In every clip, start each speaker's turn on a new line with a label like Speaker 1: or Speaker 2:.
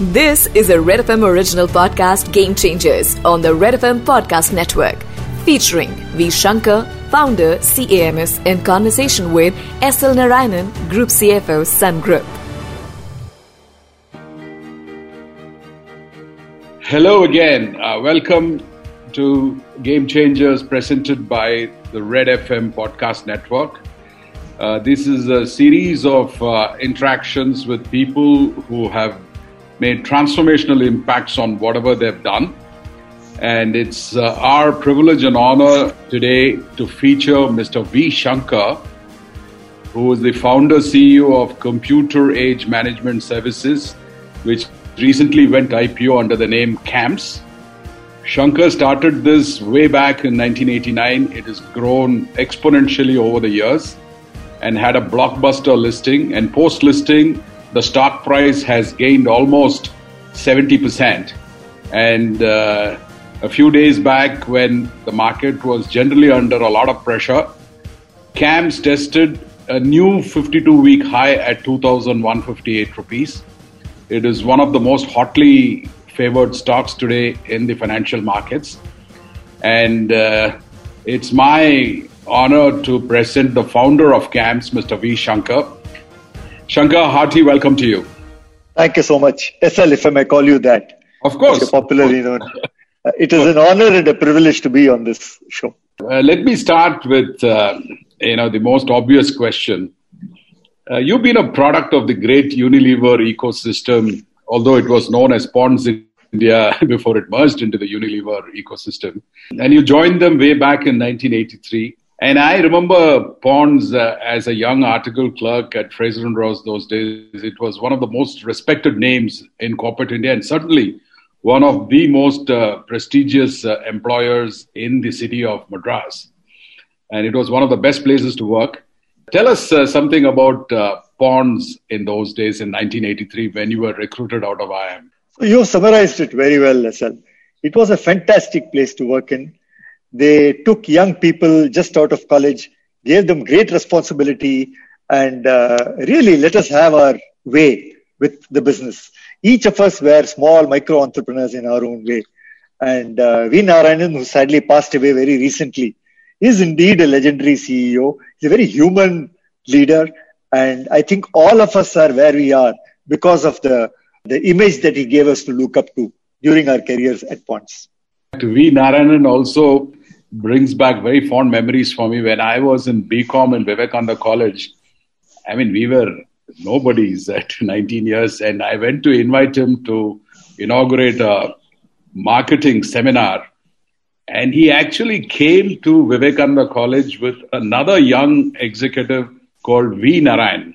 Speaker 1: This is a Red FM original podcast, Game Changers, on the Red FM Podcast Network, featuring V. Shankar, founder, CAMS, in conversation with SL Narayanan, Group CFO, Sun Group.
Speaker 2: Hello again. Uh, welcome to Game Changers presented by the Red FM Podcast Network. Uh, this is a series of uh, interactions with people who have made transformational impacts on whatever they've done. And it's uh, our privilege and honor today to feature Mr. V. Shankar, who is the founder CEO of Computer Age Management Services, which recently went IPO under the name CAMS. Shankar started this way back in 1989. It has grown exponentially over the years and had a blockbuster listing. And post listing, the stock price has gained almost 70%. And uh, a few days back, when the market was generally under a lot of pressure, CAMS tested a new 52 week high at 2,158 rupees. It is one of the most hotly favored stocks today in the financial markets. And uh, it's my honor to present the founder of CAMS, Mr. V. Shankar. Shankar, hearty welcome to you.
Speaker 3: Thank you so much. SL, if I may call you that.
Speaker 2: Of course.
Speaker 3: Popularly known. it is an honor and a privilege to be on this show.
Speaker 2: Uh, let me start with uh, you know the most obvious question. Uh, you've been a product of the great Unilever ecosystem, although it was known as Ponds India before it merged into the Unilever ecosystem. And you joined them way back in 1983. And I remember Ponds uh, as a young article clerk at Fraser and Ross those days. It was one of the most respected names in corporate India and certainly one of the most uh, prestigious uh, employers in the city of Madras. And it was one of the best places to work. Tell us uh, something about uh, Ponds in those days in 1983 when you were recruited out of IIM.
Speaker 3: You summarized it very well, SL. It was a fantastic place to work in they took young people just out of college, gave them great responsibility, and uh, really let us have our way with the business. Each of us were small micro entrepreneurs in our own way. And uh, V. Narayanan, who sadly passed away very recently, is indeed a legendary CEO. He's a very human leader. And I think all of us are where we are because of the, the image that he gave us to look up to during our careers at Ponds.
Speaker 2: V. Narayanan also brings back very fond memories for me when I was in BCom in Vivekananda College. I mean, we were nobodies at 19 years, and I went to invite him to inaugurate a marketing seminar. And he actually came to Vivekananda College with another young executive called V. Narayan.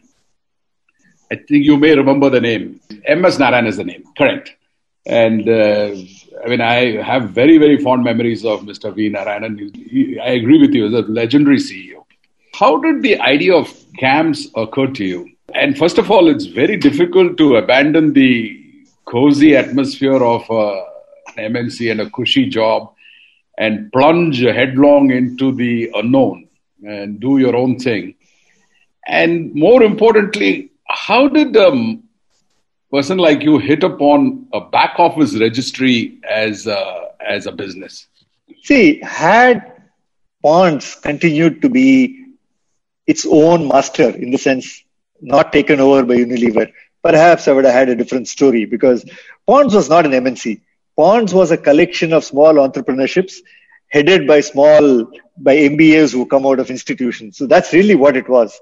Speaker 2: I think you may remember the name. M.S. Narayan is the name, correct. And uh, I mean, I have very, very fond memories of Mr. V. Narayanan. I agree with you, he's a legendary CEO. How did the idea of CAMS occur to you? And first of all, it's very difficult to abandon the cozy atmosphere of uh, an MNC and a cushy job and plunge headlong into the unknown and do your own thing. And more importantly, how did um, person like you hit upon a back office registry as a, as a business?
Speaker 3: See, had Ponds continued to be its own master in the sense not taken over by Unilever, perhaps I would have had a different story because Ponds was not an MNC. Ponds was a collection of small entrepreneurships headed by small, by MBAs who come out of institutions. So that's really what it was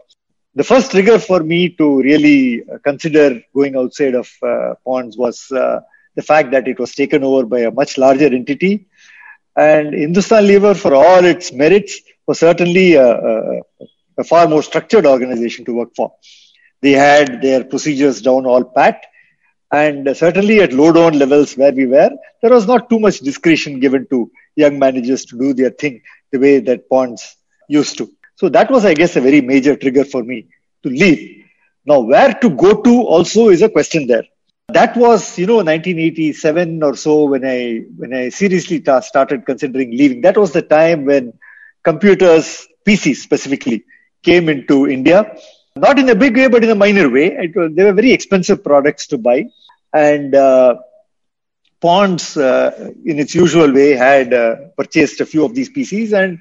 Speaker 3: the first trigger for me to really uh, consider going outside of uh, Ponds was uh, the fact that it was taken over by a much larger entity. And Hindustan Lever, for all its merits, was certainly a, a, a far more structured organization to work for. They had their procedures down all pat. And certainly at low down levels where we were, there was not too much discretion given to young managers to do their thing the way that Ponds used to. So that was, I guess, a very major trigger for me to leave. Now, where to go to also is a question there. That was, you know, 1987 or so when I when I seriously ta- started considering leaving. That was the time when computers, PCs specifically, came into India. Not in a big way, but in a minor way. Was, they were very expensive products to buy. And uh, Ponds, uh, in its usual way, had uh, purchased a few of these PCs. And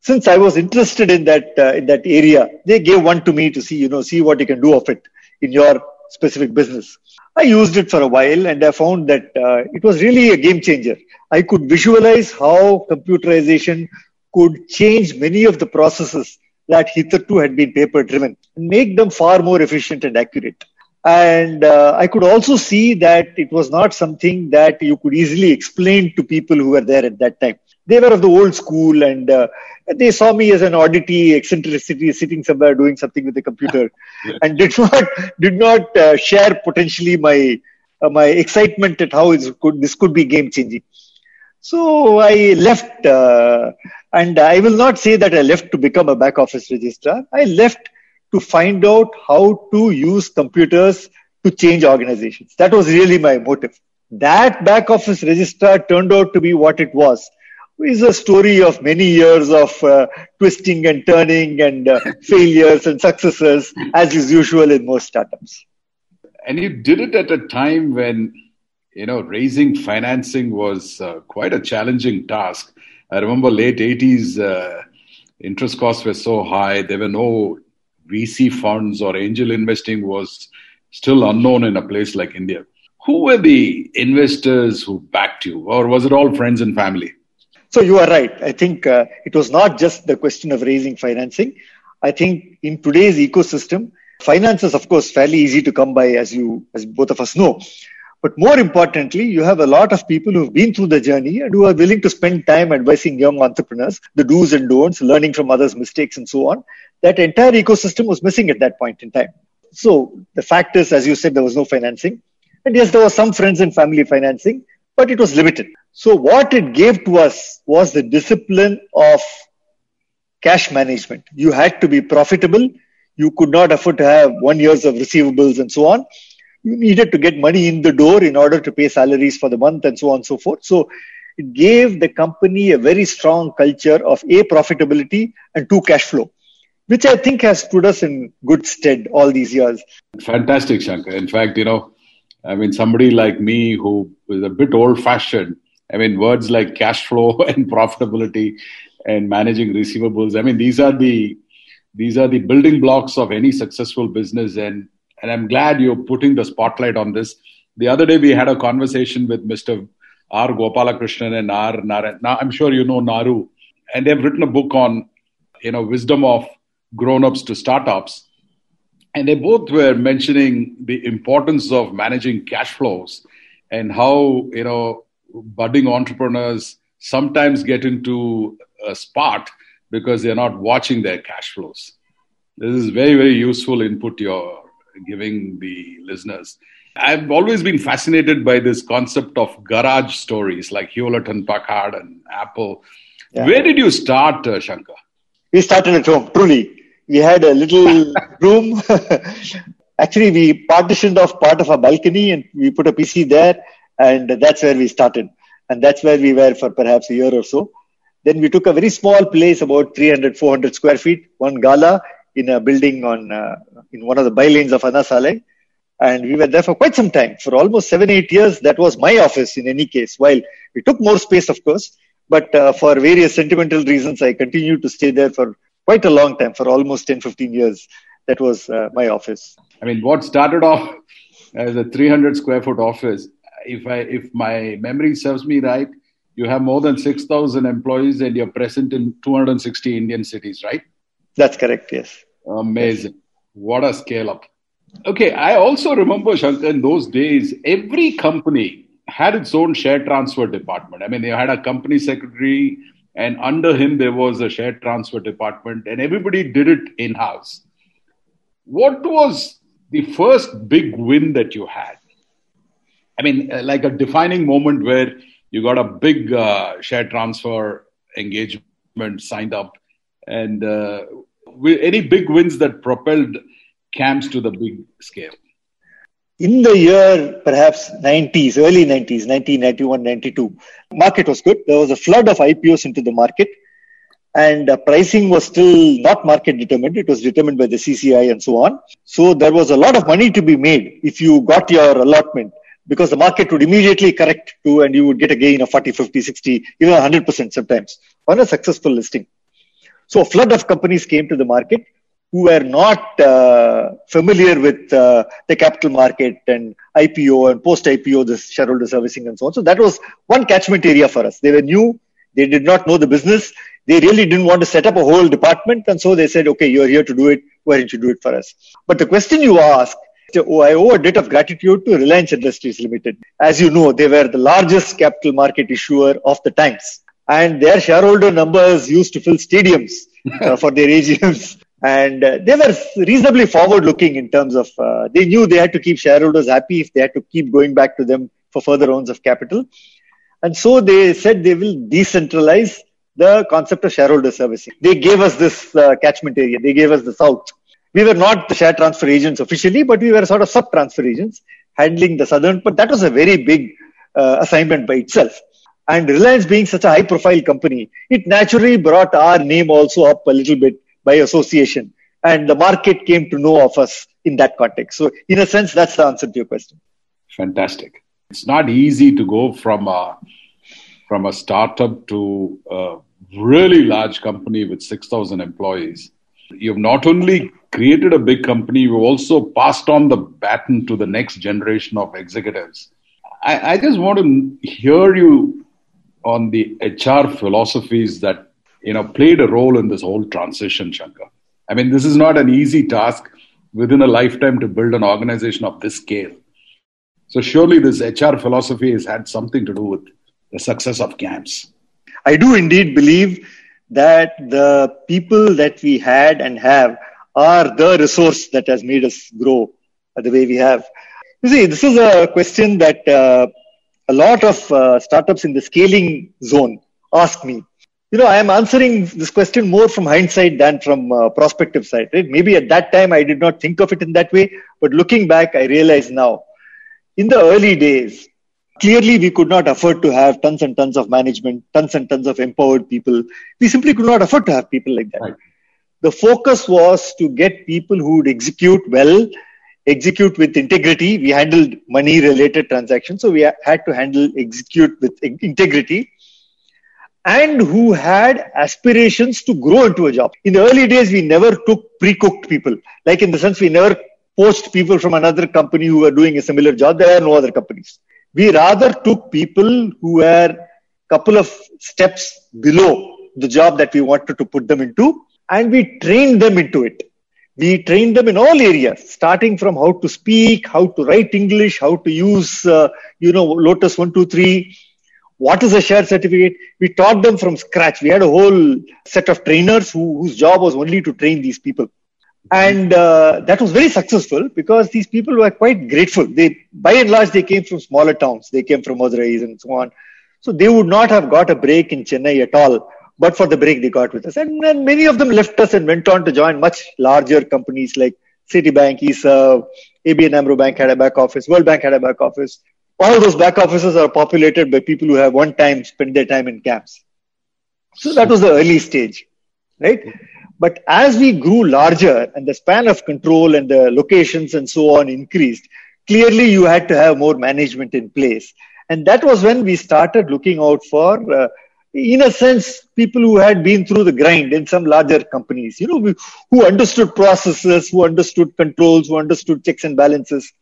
Speaker 3: since I was interested in that uh, in that area, they gave one to me to see, you know, see what you can do of it in your specific business. I used it for a while, and I found that uh, it was really a game changer. I could visualize how computerization could change many of the processes that hitherto had been paper driven and make them far more efficient and accurate. And uh, I could also see that it was not something that you could easily explain to people who were there at that time. They were of the old school and uh, they saw me as an oddity, eccentricity, sitting somewhere doing something with a computer and did not, did not uh, share potentially my, uh, my excitement at how could, this could be game changing. So I left, uh, and I will not say that I left to become a back office registrar. I left to find out how to use computers to change organizations. That was really my motive. That back office registrar turned out to be what it was. Is a story of many years of uh, twisting and turning and uh, failures and successes, as is usual in most startups.
Speaker 2: And you did it at a time when you know, raising financing was uh, quite a challenging task. I remember late 80s, uh, interest costs were so high, there were no VC funds or angel investing was still unknown in a place like India. Who were the investors who backed you, or was it all friends and family?
Speaker 3: So you are right. I think uh, it was not just the question of raising financing. I think in today's ecosystem, finance is of course fairly easy to come by, as you, as both of us know. But more importantly, you have a lot of people who've been through the journey and who are willing to spend time advising young entrepreneurs, the do's and don'ts, learning from others' mistakes and so on. That entire ecosystem was missing at that point in time. So the fact is, as you said, there was no financing. And yes, there was some friends and family financing, but it was limited. So what it gave to us was the discipline of cash management. You had to be profitable. You could not afford to have one years of receivables and so on you needed to get money in the door in order to pay salaries for the month and so on and so forth. So it gave the company a very strong culture of A, profitability and two, cash flow, which I think has put us in good stead all these years.
Speaker 2: Fantastic, Shankar. In fact, you know, I mean, somebody like me who is a bit old fashioned, I mean, words like cash flow and profitability and managing receivables, I mean, these are the these are the building blocks of any successful business and and I'm glad you're putting the spotlight on this. The other day we had a conversation with Mr. R. Gopalakrishnan and R. Narayan. Now, I'm sure you know Naru, and they've written a book on, you know, wisdom of grown-ups to startups. And they both were mentioning the importance of managing cash flows and how, you know, budding entrepreneurs sometimes get into a spot because they're not watching their cash flows. This is very, very useful input you're giving the listeners. I've always been fascinated by this concept of garage stories like Hewlett and Packard and Apple. Yeah. Where did you start, uh, Shankar?
Speaker 3: We started at home, truly. We had a little room. Actually, we partitioned off part of our balcony and we put a PC there, and that's where we started. And that's where we were for perhaps a year or so. Then we took a very small place, about 300, 400 square feet, one gala, in a building on uh, in one of the bylanes of Anna Salai. And we were there for quite some time. For almost seven, eight years, that was my office in any case. While we took more space, of course, but uh, for various sentimental reasons, I continued to stay there for quite a long time, for almost 10, 15 years. That was uh, my office.
Speaker 2: I mean, what started off as a 300 square foot office, if I, if my memory serves me right, you have more than 6,000 employees and you're present in 260 Indian cities, right?
Speaker 3: That's correct, yes.
Speaker 2: Amazing. Yes. What a scale up. Okay, I also remember, Shankar, in those days, every company had its own share transfer department. I mean, they had a company secretary, and under him, there was a share transfer department, and everybody did it in house. What was the first big win that you had? I mean, uh, like a defining moment where you got a big uh, share transfer engagement signed up and uh, any big wins that propelled CAMS to the big scale?
Speaker 3: In the year perhaps 90s, early 90s, 1991, 92, market was good. There was a flood of IPOs into the market. and uh, pricing was still not market determined. It was determined by the CCI and so on. So there was a lot of money to be made if you got your allotment because the market would immediately correct to and you would get a gain of 40, 50, 60, even 100% sometimes on a successful listing. So a flood of companies came to the market who were not uh, familiar with uh, the capital market and IPO and post IPO, the shareholder servicing and so on. So that was one catchment area for us. They were new. They did not know the business they really didn't want to set up a whole department. And so they said, okay, you're here to do it. Why don't you do it for us? But the question you ask, oh, I owe a debt of gratitude to Reliance Industries Limited. As you know, they were the largest capital market issuer of the times. And their shareholder numbers used to fill stadiums uh, for their AGMs. And uh, they were reasonably forward looking in terms of, uh, they knew they had to keep shareholders happy if they had to keep going back to them for further rounds of capital. And so they said they will decentralize the concept of shareholder servicing. They gave us this uh, catchment area. They gave us the south. We were not the share transfer agents officially, but we were sort of sub transfer agents handling the southern. But that was a very big uh, assignment by itself. And Reliance being such a high profile company, it naturally brought our name also up a little bit by association. And the market came to know of us in that context. So, in a sense, that's the answer to your question.
Speaker 2: Fantastic. It's not easy to go from a from a startup to a really large company with 6,000 employees. You've not only created a big company, you've also passed on the baton to the next generation of executives. I, I just want to hear you on the HR philosophies that you know played a role in this whole transition, Shankar. I mean, this is not an easy task within a lifetime to build an organization of this scale. So surely this HR philosophy has had something to do with the success of CAMS.
Speaker 3: I do indeed believe that the people that we had and have are the resource that has made us grow the way we have. You see, this is a question that uh, a lot of uh, startups in the scaling zone ask me. You know, I am answering this question more from hindsight than from uh, prospective side. Right? Maybe at that time I did not think of it in that way, but looking back, I realize now. In the early days, clearly we could not afford to have tons and tons of management, tons and tons of empowered people. We simply could not afford to have people like that. Right. The focus was to get people who would execute well, execute with integrity. We handled money related transactions, so we had to handle execute with integrity and who had aspirations to grow into a job. In the early days, we never took pre-cooked people. Like in the sense, we never poached people from another company who were doing a similar job. There are no other companies. We rather took people who were a couple of steps below the job that we wanted to put them into and we trained them into it. We trained them in all areas, starting from how to speak, how to write English, how to use, uh, you know, Lotus 123, what is a share certificate. We taught them from scratch. We had a whole set of trainers who, whose job was only to train these people. And uh, that was very successful because these people were quite grateful. They by and large they came from smaller towns. They came from madurai and so on. So they would not have got a break in chennai at all but for the break they got with us. And then many of them left us and went on to join much larger companies like citibank eserve abn amro bank had a back office world bank had a back office all those back offices are populated by people who have one time spent their time in CAMS. So that was the early stage right? But as we grew larger and the span of control and the locations and so on increased, clearly you had to have more management in place. And that was when we started looking out for, uh, in a sense, people who had been through the grind in some larger companies, you know, who understood processes, who understood controls, who understood checks and balances,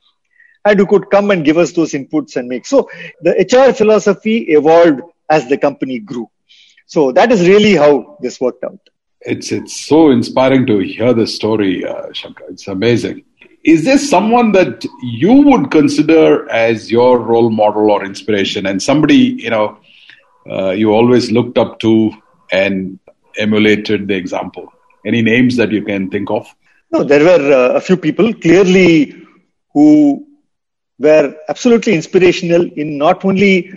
Speaker 3: and who could come and give us those inputs and make. So the HR philosophy evolved as the company grew. So that is really how this worked out
Speaker 2: it's it's so inspiring to hear this story, uh, Shankar. It's amazing. Is there someone that you would consider as your role model or inspiration, and somebody you know uh, you always looked up to and emulated the example? Any names that you can think of?
Speaker 3: No, there were uh, a few people clearly who were absolutely inspirational in not only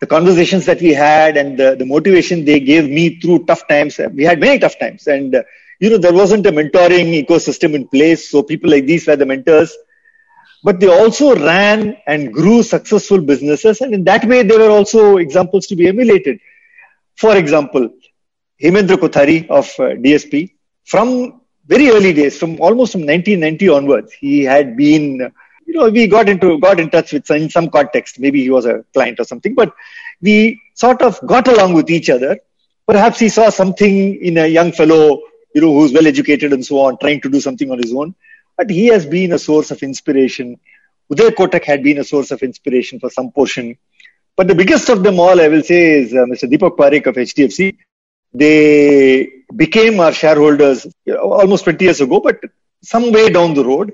Speaker 3: the conversations that we had and the, the motivation they gave me through tough times. We had many tough times. And, uh, you know, there wasn't a mentoring ecosystem in place. So people like these were the mentors. But they also ran and grew successful businesses. And in that way, they were also examples to be emulated. For example, Hemendra Kothari of uh, DSP. From very early days, from almost from 1990 onwards, he had been, you know, we got into, got in touch with in some context. Maybe he was a client or something, but we sort of got along with each other. Perhaps he saw something in a young fellow, you know, who's well educated and so on, trying to do something on his own. But he has been a source of inspiration. Uday Kotak had been a source of inspiration for some portion. But the biggest of them all, I will say, is uh, Mr. Deepak Parekh of HDFC. They became our shareholders almost 20 years ago, but some way down the road.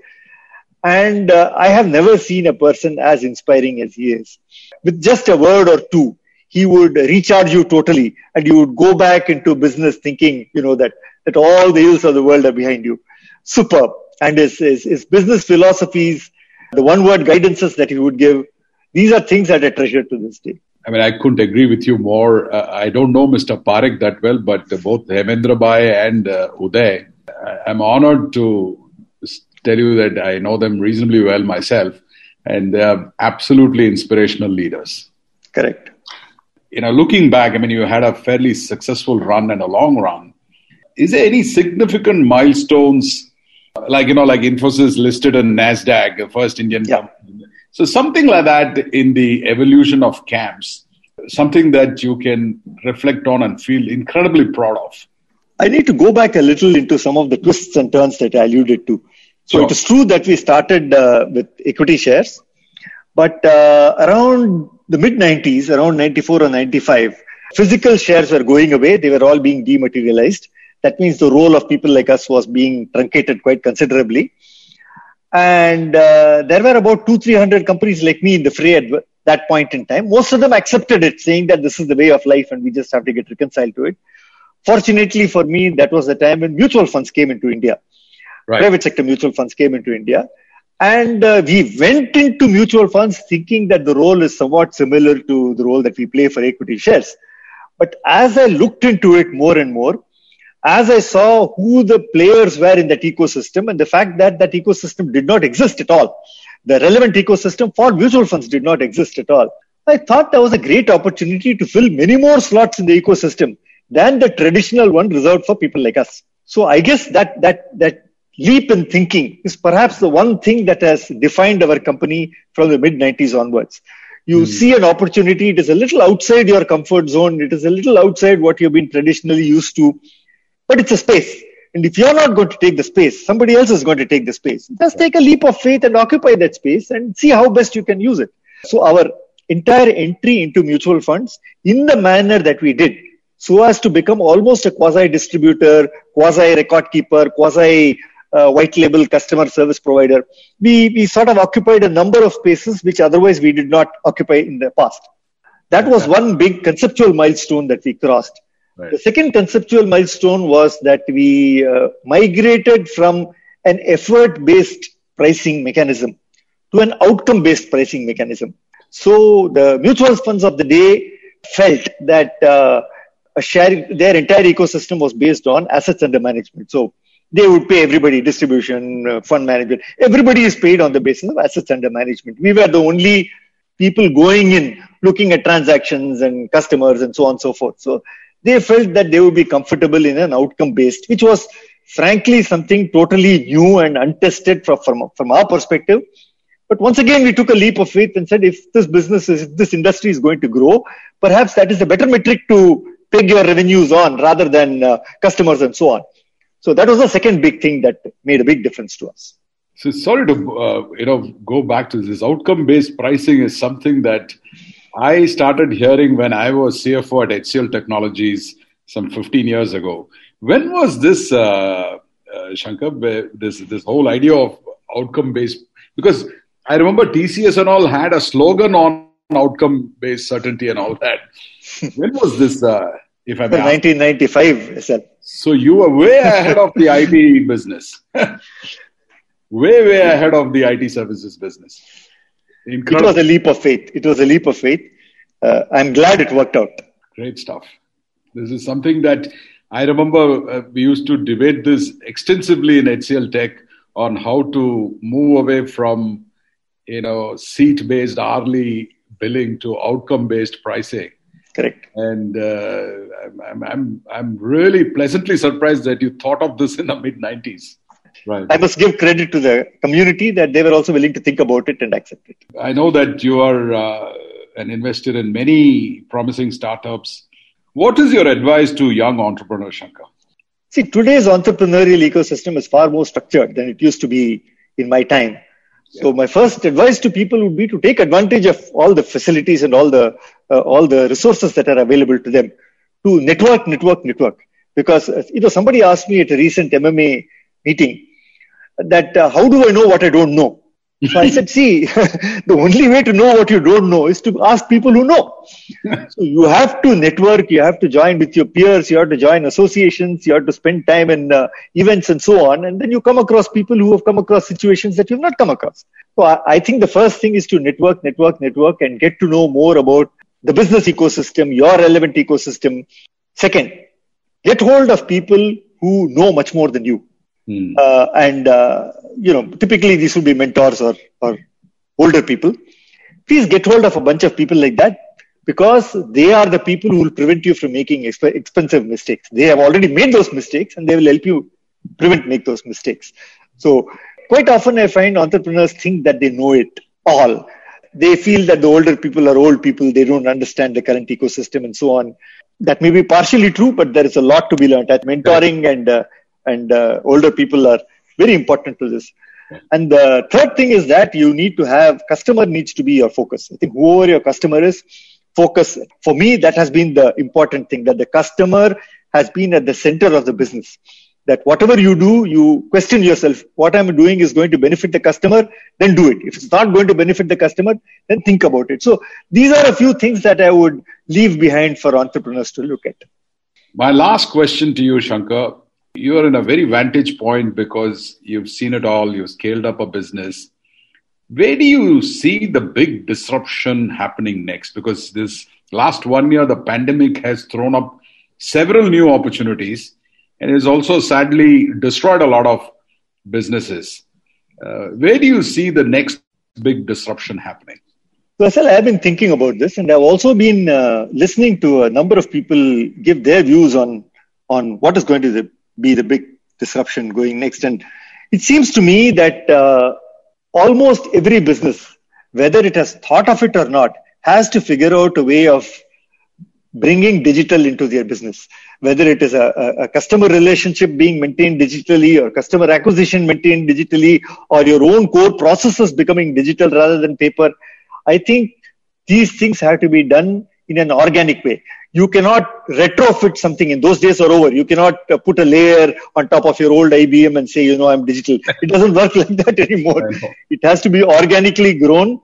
Speaker 3: And uh, I have never seen a person as inspiring as he is. With just a word or two, he would recharge you totally and you would go back into business thinking, you know, that, that all the ills of the world are behind you. Superb. And his, his, his business philosophies, the one word guidances that he would give, these are things that I treasure to this day.
Speaker 2: I mean, I couldn't agree with you more. Uh, I don't know Mr. Parekh that well, but both Hemendra Bhai and uh, Uday, I'm honored to tell you that I know them reasonably well myself, and they are absolutely inspirational leaders.
Speaker 3: Correct.
Speaker 2: You know, looking back, I mean, you had a fairly successful run and a long run. Is there any significant milestones, like you know, like Infosys listed on Nasdaq, the first Indian yeah. company? So something like that in the evolution of CAMS, something that you can reflect on and feel incredibly proud of.
Speaker 3: I need to go back a little into some of the twists and turns that I alluded to. So sure. it is true that we started uh, with equity shares, but uh, around the mid 90s, around 94 or 95, physical shares were going away. They were all being dematerialized. That means the role of people like us was being truncated quite considerably. And uh, there were about two, three hundred companies like me in the fray at that point in time. Most of them accepted it, saying that this is the way of life and we just have to get reconciled to it. Fortunately for me, that was the time when mutual funds came into India. Right. Private sector mutual funds came into India. And uh, we went into mutual funds thinking that the role is somewhat similar to the role that we play for equity shares. But as I looked into it more and more, as I saw who the players were in that ecosystem and the fact that that ecosystem did not exist at all, the relevant ecosystem for mutual funds did not exist at all. I thought that was a great opportunity to fill many more slots in the ecosystem than the traditional one reserved for people like us. So I guess that that that leap in thinking is perhaps the one thing that has defined our company from the mid 90s onwards. You mm. see an opportunity, it is a little outside your comfort zone, it is a little outside what you've been traditionally used to but it's a space. And if you're not going to take the space, somebody else is going to take the space. Just take a leap of faith and occupy that space and see how best you can use it. So our entire entry into mutual funds in the manner that we did, so as to become almost a quasi distributor, quasi record keeper, quasi uh, white label customer service provider, we, we sort of occupied a number of spaces which otherwise we did not occupy in the past. That was one big conceptual milestone that we crossed. Right. The second conceptual milestone was that we uh, migrated from an effort based pricing mechanism to an outcome based pricing mechanism. So the mutual funds of the day felt that uh, share, their entire ecosystem was based on assets under management. So they would pay everybody distribution, uh, fund management. Everybody is paid on the basis of assets under management. We were the only people going in looking at transactions and customers and so on and so forth. So they felt that they would be comfortable in an outcome based, which was frankly something totally new and untested from, from, from our perspective. But once again, we took a leap of faith and said, if this business is, if this industry is going to grow, perhaps that is a better metric to peg your revenues on rather than uh, customers and so on. So that was the second big thing that made a big difference to us.
Speaker 2: So sorry to uh, you know go back to this outcome based pricing is something that I started hearing when I was CFO at HCL Technologies some 15 years ago. When was this, uh, uh, Shankar, this, this whole idea of outcome based? Because I remember TCS and all had a slogan on outcome based certainty and all that. when was this, uh,
Speaker 3: if I may 1995, sir.
Speaker 2: So you were way ahead of the IT business. way, way ahead of the IT services business.
Speaker 3: Incredible. It was a leap of faith. It was a leap of faith. Uh, I'm glad it worked out.
Speaker 2: Great stuff. This is something that I remember uh, we used to debate this extensively in HCL Tech on how to move away from you know seat based hourly billing to outcome based pricing.
Speaker 3: Correct.
Speaker 2: And uh, I'm, I'm, I'm really pleasantly surprised that you thought of this in the mid 90s.
Speaker 3: Right. I must give credit to the community that they were also willing to think about it and accept it.
Speaker 2: I know that you are uh, an investor in many promising startups. What is your advice to young entrepreneurs, Shankar?
Speaker 3: See, today's entrepreneurial ecosystem is far more structured than it used to be in my time. So my first advice to people would be to take advantage of all the facilities and all the uh, all the resources that are available to them to network, network, network. Because uh, you know somebody asked me at a recent MMA meeting that uh, how do I know what I don't know? So I said, see, the only way to know what you don't know is to ask people who know. so you have to network, you have to join with your peers, you have to join associations, you have to spend time in uh, events and so on. And then you come across people who have come across situations that you've not come across. So I, I think the first thing is to network, network, network and get to know more about the business ecosystem, your relevant ecosystem. Second, get hold of people who know much more than you. Hmm. Uh, and, uh, you know, typically these would be mentors or, or older people. Please get hold of a bunch of people like that because they are the people who will prevent you from making exp- expensive mistakes. They have already made those mistakes and they will help you prevent make those mistakes. So quite often I find entrepreneurs think that they know it all. They feel that the older people are old people. They don't understand the current ecosystem and so on. That may be partially true, but there is a lot to be learned. At mentoring and uh, and uh, older people are very important to this. And the third thing is that you need to have customer needs to be your focus. I think whoever your customer is, focus. For me, that has been the important thing that the customer has been at the center of the business. That whatever you do, you question yourself, what I'm doing is going to benefit the customer, then do it. If it's not going to benefit the customer, then think about it. So these are a few things that I would leave behind for entrepreneurs to look at.
Speaker 2: My last question to you, Shankar you are in a very vantage point because you've seen it all, you've scaled up a business. Where do you see the big disruption happening next? Because this last one year, the pandemic has thrown up several new opportunities and has also sadly destroyed a lot of businesses. Uh, where do you see the next big disruption happening?
Speaker 3: Well, I've been thinking about this, and I've also been uh, listening to a number of people give their views on on what is going to be the big disruption going next. And it seems to me that uh, almost every business, whether it has thought of it or not, has to figure out a way of bringing digital into their business, whether it is a, a, a, customer relationship being maintained digitally or customer acquisition maintained digitally or your own core processes becoming digital rather than paper. I think these things have to be done in an organic way. You cannot retrofit something. In those days are over. You cannot uh, put a layer on top of your old ibm and say you know i'm digital. It doesn't work like that anymore. It has to be organically grown.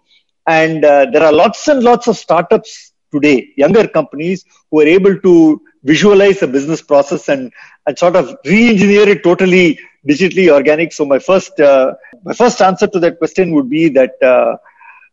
Speaker 3: And uh, there are lots and lots of startups today younger companies who are able to visualize a business process and, and sort of re-engineer it totally digitally organic. So my first uh, my first answer to that question would be that uh,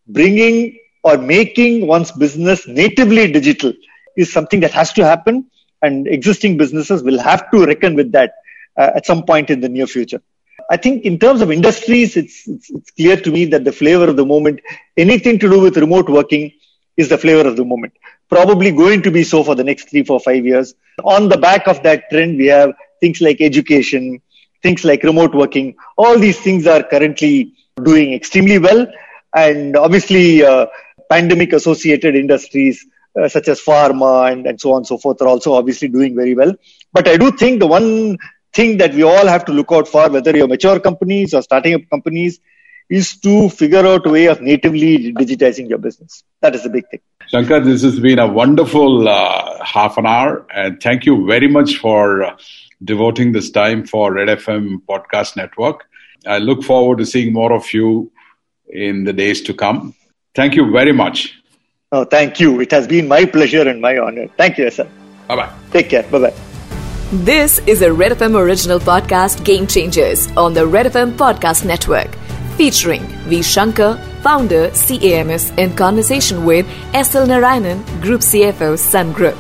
Speaker 3: bringing or making one's business natively digital is something that has to happen, and existing businesses will have to reckon with that uh, at some point in the near future. I think in terms of industries, it's, it's, it's clear to me that the flavor of the moment, anything to do with remote working, is the flavor of the moment. Probably going to be so for the next three, four, five years. On the back of that trend, we have things like education, things like remote working. All these things are currently doing extremely well. And obviously, uh, pandemic associated industries uh, such as pharma and, and so on and so forth are also obviously doing very well. But I do think the one thing that we all have to look out for, whether you're mature companies or starting up companies, is to figure out a way of natively digitizing your business. That is the big thing.
Speaker 2: Shankar, this has been a wonderful uh, half an hour, and thank you very much for uh, devoting this time for Red FM Podcast Network. I look forward to seeing more of you in the days to come. Thank you very much.
Speaker 3: Oh, thank you. It has been my pleasure and my honor. Thank you, sir.
Speaker 2: Bye bye.
Speaker 3: Take care. Bye bye.
Speaker 1: This is a Red FM original podcast, Game Changers, on the Red FM Podcast Network, featuring V. Shankar, founder, CAMS, in conversation with SL Narayanan, Group CFO, Sun Group.